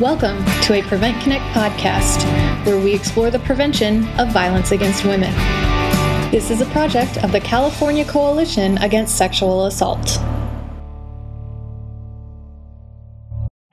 Welcome to a Prevent Connect podcast, where we explore the prevention of violence against women. This is a project of the California Coalition Against Sexual Assault.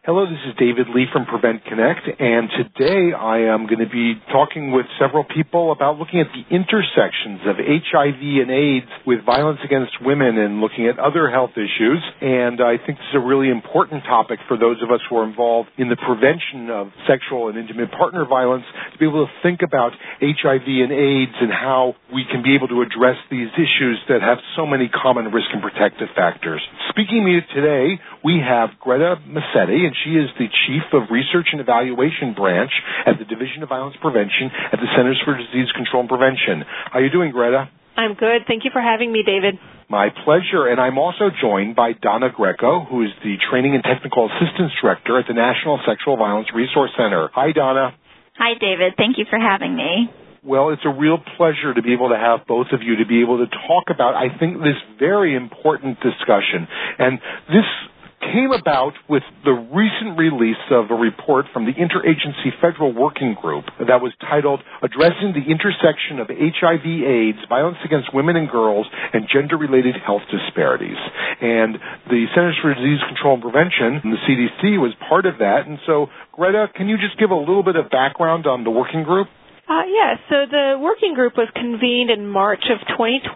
Hello, this is David Lee from Prevent Connect, and today I am going to be talking with several people about looking at the intersections of HIV and AIDS with violence against women and looking at other health issues. And I think this is a really important topic for those of us who are involved in the prevention of sexual and intimate partner violence to be able to think about HIV and AIDS and how we can be able to address these issues that have so many common risk and protective factors. Speaking to me today, we have Greta Massetti, and she is the Chief of Research and Evaluation Branch at the Division of Violence Prevention at the Centers for Disease Control and Prevention. How are you doing, Greta? I'm good. Thank you for having me, David. My pleasure. And I'm also joined by Donna Greco, who is the Training and Technical Assistance Director at the National Sexual Violence Resource Center. Hi, Donna. Hi, David. Thank you for having me. Well, it's a real pleasure to be able to have both of you to be able to talk about, I think, this very important discussion. And this came about with the recent release of a report from the Interagency Federal Working Group that was titled Addressing the Intersection of HIV AIDS, Violence Against Women and Girls, and Gender-Related Health Disparities. And the Centers for Disease Control and Prevention, and the CDC, was part of that. And so, Greta, can you just give a little bit of background on the working group? Uh, yes, so the working group was convened in March of 2012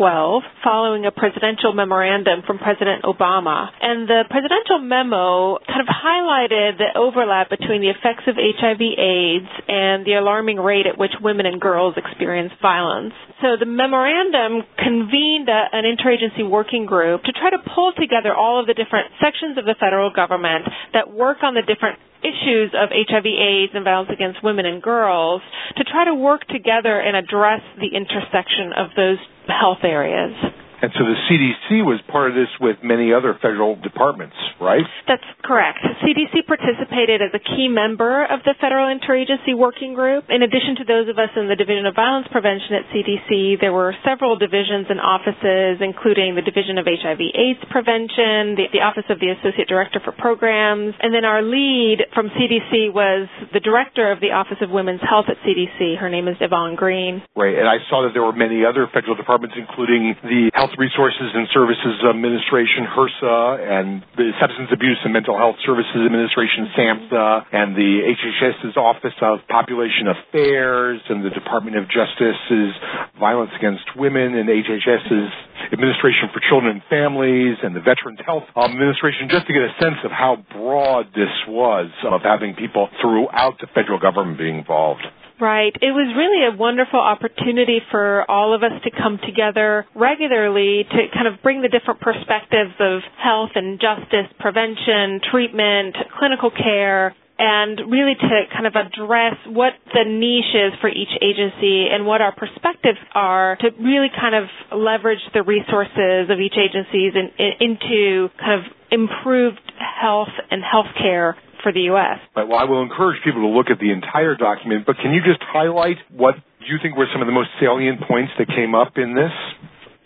following a presidential memorandum from President Obama. And the presidential memo kind of highlighted the overlap between the effects of HIV AIDS and the alarming rate at which women and girls experience violence. So the memorandum convened a, an interagency working group to try to pull together all of the different sections of the federal government that work on the different issues of HIV AIDS and violence against women and girls to try to work together and address the intersection of those health areas. And so the CDC was part of this with many other federal departments, right? That's correct. CDC participated as a key member of the Federal Interagency Working Group. In addition to those of us in the Division of Violence Prevention at CDC, there were several divisions and offices, including the Division of HIV AIDS Prevention, the, the Office of the Associate Director for Programs, and then our lead from CDC was the Director of the Office of Women's Health at CDC. Her name is Yvonne Green. Right, and I saw that there were many other federal departments, including the Health Health Resources and Services Administration, HRSA, and the Substance Abuse and Mental Health Services Administration, SAMHSA, and the HHS's Office of Population Affairs, and the Department of Justice's Violence Against Women, and HHS's Administration for Children and Families, and the Veterans Health Administration, just to get a sense of how broad this was of having people throughout the federal government being involved. Right. It was really a wonderful opportunity for all of us to come together regularly to kind of bring the different perspectives of health and justice, prevention, treatment, clinical care, and really to kind of address what the niche is for each agency and what our perspectives are to really kind of leverage the resources of each agency in, in, into kind of improved health and healthcare for the U.S. Right, well, I will encourage people to look at the entire document, but can you just highlight what you think were some of the most salient points that came up in this?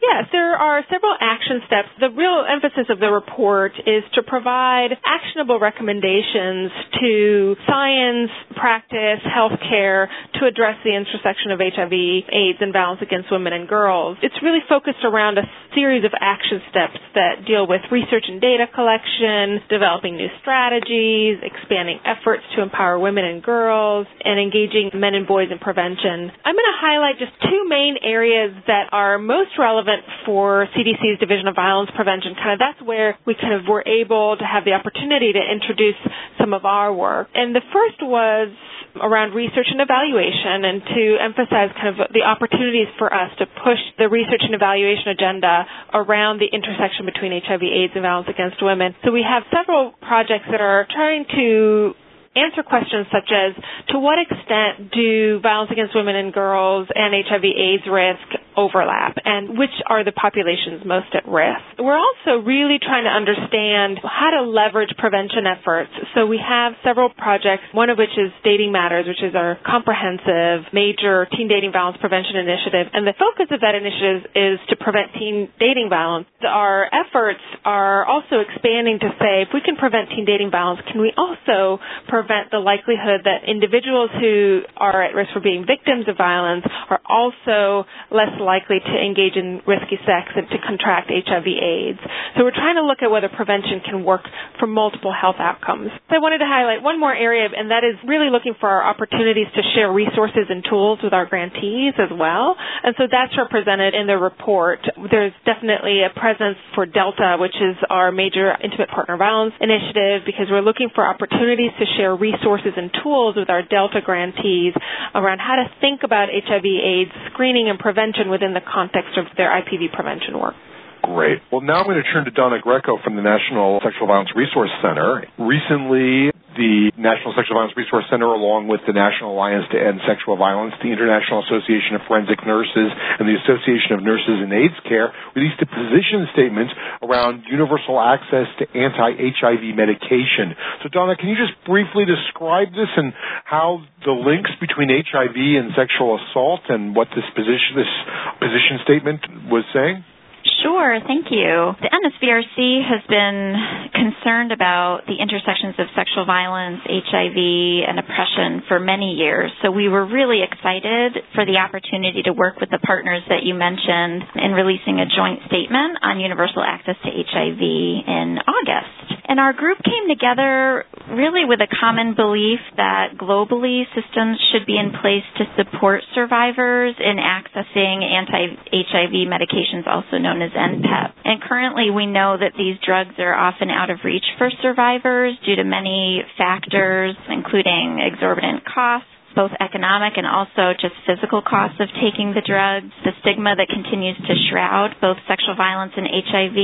Yes, there are several action steps. The real emphasis of the report is to provide actionable recommendations to science, practice, healthcare to address the intersection of HIV, AIDS, and violence against women and girls. It's really focused around a series of action steps that deal with research and data collection, developing new strategies, expanding efforts to empower women and girls, and engaging men and boys in prevention. I'm going to highlight just two main areas that are most relevant for CDC's Division of Violence Prevention. Kind of that's where we kind of were able to have the opportunity to introduce some of our work. And the first was around research and evaluation and to emphasize kind of the opportunities for us to push the research and evaluation agenda around the intersection between HIV, AIDS, and violence against women. So we have several projects that are trying to answer questions such as to what extent do violence against women and girls and HIV AIDS risk overlap and which are the populations most at risk. We're also really trying to understand how to leverage prevention efforts. So we have several projects, one of which is Dating Matters, which is our comprehensive major teen dating violence prevention initiative. And the focus of that initiative is to prevent teen dating violence. Our efforts are also expanding to say if we can prevent teen dating violence, can we also prevent the likelihood that individuals who are at risk for being victims of violence are also less likely to engage in risky sex and to contract HIV AIDS. So we're trying to look at whether prevention can work for multiple health outcomes. I wanted to highlight one more area, and that is really looking for our opportunities to share resources and tools with our grantees as well. And so that's represented in the report. There's definitely a presence for Delta, which is our major intimate partner violence initiative, because we're looking for opportunities to share resources and tools with our Delta grantees around how to think about HIV AIDS screening and prevention within the context of their IPV prevention work. Great. Well, now I'm going to turn to Donna Greco from the National Sexual Violence Resource Center. Recently, the National Sexual Violence Resource Center, along with the National Alliance to End Sexual Violence, the International Association of Forensic Nurses, and the Association of Nurses in AIDS Care, released a position statement around universal access to anti-HIV medication. So, Donna, can you just briefly describe this and how the links between HIV and sexual assault and what this position, this position statement was saying? Sure, thank you. The NSVRC has been concerned about the intersections of sexual violence, HIV, and oppression for many years. So we were really excited for the opportunity to work with the partners that you mentioned in releasing a joint statement on universal access to HIV in August. And our group came together really with a common belief that globally systems should be in place to support survivors in accessing anti-HIV medications, also known as NPEP. And currently we know that these drugs are often out of reach for survivors due to many factors, including exorbitant costs both economic and also just physical costs of taking the drugs, the stigma that continues to shroud both sexual violence and HIV,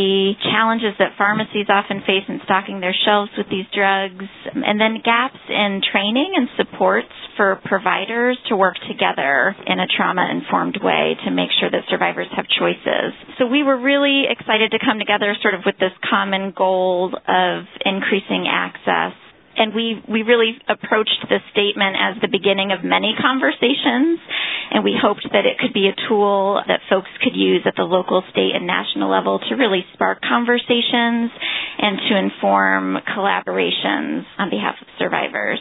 challenges that pharmacies often face in stocking their shelves with these drugs, and then gaps in training and supports for providers to work together in a trauma informed way to make sure that survivors have choices. So we were really excited to come together sort of with this common goal of increasing access and we we really approached this statement as the beginning of many conversations. And we hoped that it could be a tool that folks could use at the local state and national level to really spark conversations and to inform collaborations on behalf of survivors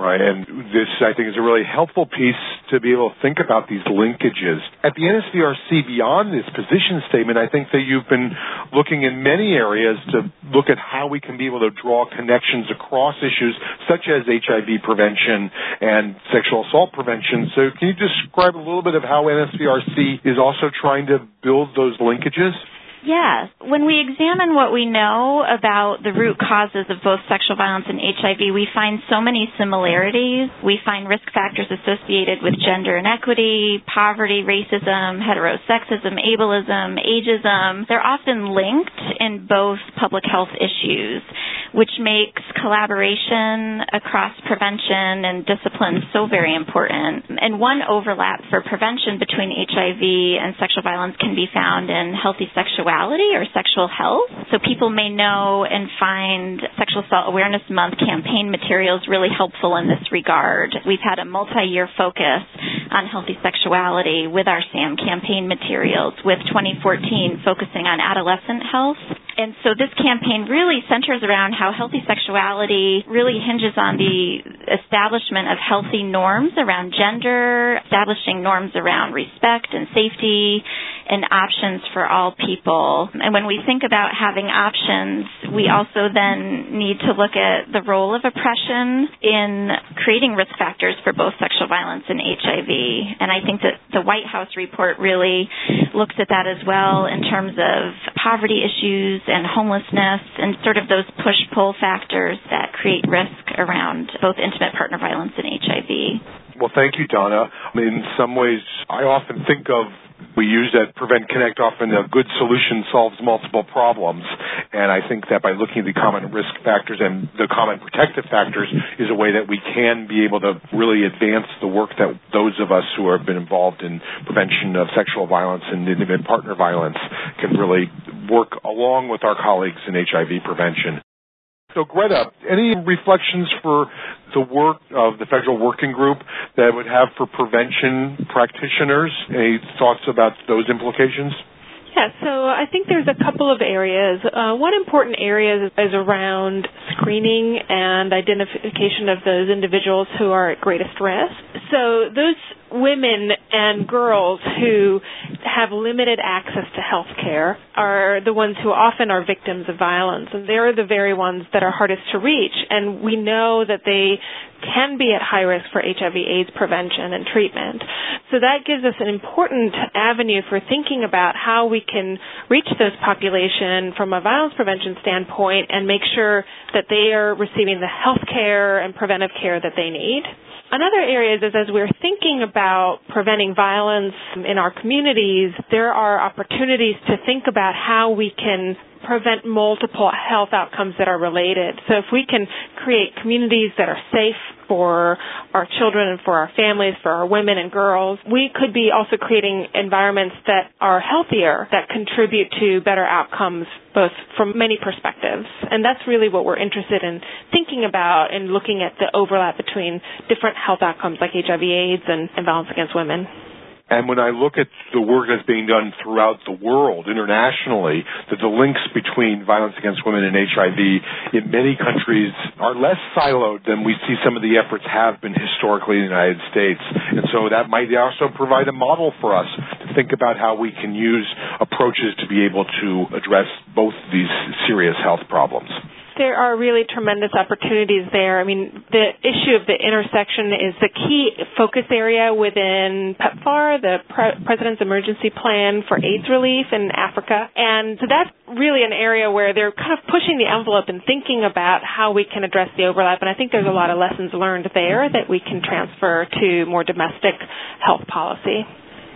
right? And this, I think, is a really helpful piece to be able to think about these linkages. At the NSVRC, beyond this position statement, I think that you've been looking in many areas to look at how we can be able to draw connections across issues such as HIV prevention and sexual assault prevention. So can you describe a little bit of how NSVRC is also trying to build those linkages? Yes. When we examine what we know about the root causes of both sexual violence and HIV, we find so many similarities. We find risk factors associated with gender inequity, poverty, racism, heterosexism, ableism, ageism. They're often linked in both public health issues, which makes collaboration across prevention and disciplines so very important. And one overlap for prevention between HIV and sexual violence can be found in healthy sexuality sexuality or sexual health. So people may know and find Sexual Assault Awareness Month campaign materials really helpful in this regard. We've had a multi-year focus on healthy sexuality with our SAM campaign materials, with 2014 focusing on adolescent health and so this campaign really centers around how healthy sexuality really hinges on the establishment of healthy norms around gender, establishing norms around respect and safety, and options for all people. And when we think about having options, we also then need to look at the role of oppression in creating risk factors for both sexual violence and HIV. And I think that the White House report really looks at that as well in terms of poverty issues and homelessness and sort of those push pull factors that create risk around both intimate partner violence and HIV. Well, thank you, Donna. In some ways, I often think of we use at Prevent Connect often a good solution solves multiple problems. And I think that by looking at the common risk factors and the common protective factors is a way that we can be able to really advance the work that those of us who have been involved in prevention of sexual violence and intimate partner violence can really work along with our colleagues in HIV prevention. So, Greta, any reflections for the work of the federal working group that would have for prevention practitioners? Any thoughts about those implications? Yeah, so I think there's a couple of areas. Uh, one important area is, is around screening and identification of those individuals who are at greatest risk. So those women and girls who have limited access to health care are the ones who often are victims of violence and they're the very ones that are hardest to reach and we know that they can be at high risk for HIV AIDS prevention and treatment. So that gives us an important avenue for thinking about how we can reach this population from a violence prevention standpoint and make sure that they are receiving the health care and preventive care that they need. Another area is as we're thinking about preventing violence in our communities, there are opportunities to think about how we can prevent multiple health outcomes that are related. So if we can create communities that are safe for our children and for our families, for our women and girls, we could be also creating environments that are healthier, that contribute to better outcomes both from many perspectives. And that's really what we're interested in thinking about and looking at the overlap between different health outcomes like HIV AIDS and, and violence against women. And when I look at the work that's being done throughout the world, internationally, that the links between violence against women and HIV in many countries are less siloed than we see some of the efforts have been historically in the United States. And so that might also provide a model for us to think about how we can use approaches to be able to address both these serious health problems there are really tremendous opportunities there. I mean, the issue of the intersection is the key focus area within PEPFAR, the Pre- President's Emergency Plan for AIDS Relief in Africa. And so that's really an area where they're kind of pushing the envelope and thinking about how we can address the overlap. And I think there's a lot of lessons learned there that we can transfer to more domestic health policy.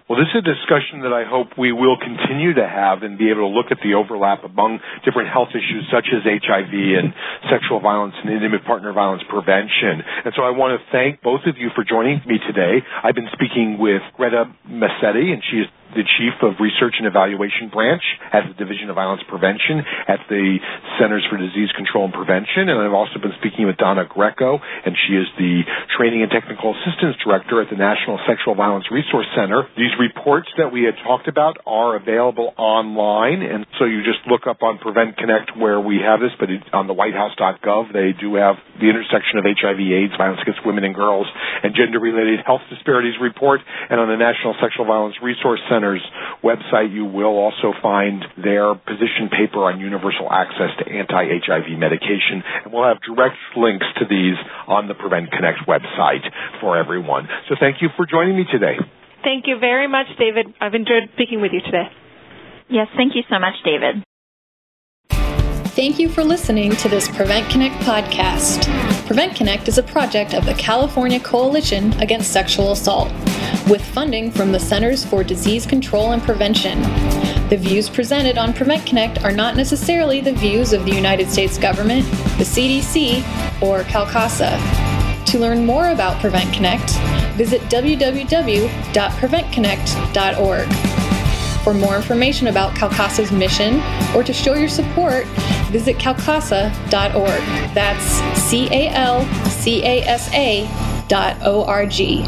Well, this is a discussion that I hope we will continue to have and be able to look at the overlap among different health issues such as HIV and mm-hmm. sexual violence and intimate partner violence prevention. And so I want to thank both of you for joining me today. I've been speaking with Greta Massetti, and she is the Chief of Research and Evaluation Branch at the Division of Violence Prevention at the Centers for Disease Control and Prevention. And I've also been speaking with Donna Greco, and she is the Training and Technical Assistance Director at the National Sexual Violence Resource Center. These reports that we had talked about are available online, and so you just look up on Prevent Connect where we have this, but on the whitehouse.gov they do have the intersection of HIV, AIDS, violence against women and girls, and gender-related health disparities report, and on the National Sexual Violence Resource Center Center's website, you will also find their position paper on universal access to anti-HIV medication. And we'll have direct links to these on the Prevent Connect website for everyone. So thank you for joining me today. Thank you very much, David. I've enjoyed speaking with you today. Yes, thank you so much, David. Thank you for listening to this Prevent Connect podcast. Prevent Connect is a project of the California Coalition Against Sexual Assault, with funding from the Centers for Disease Control and Prevention. The views presented on Prevent Connect are not necessarily the views of the United States government, the CDC, or CalCASA. To learn more about Prevent Connect, visit www.preventconnect.org. For more information about CalCASA's mission or to show your support, visit calcasa.org. That's C A L C A S A dot O R G.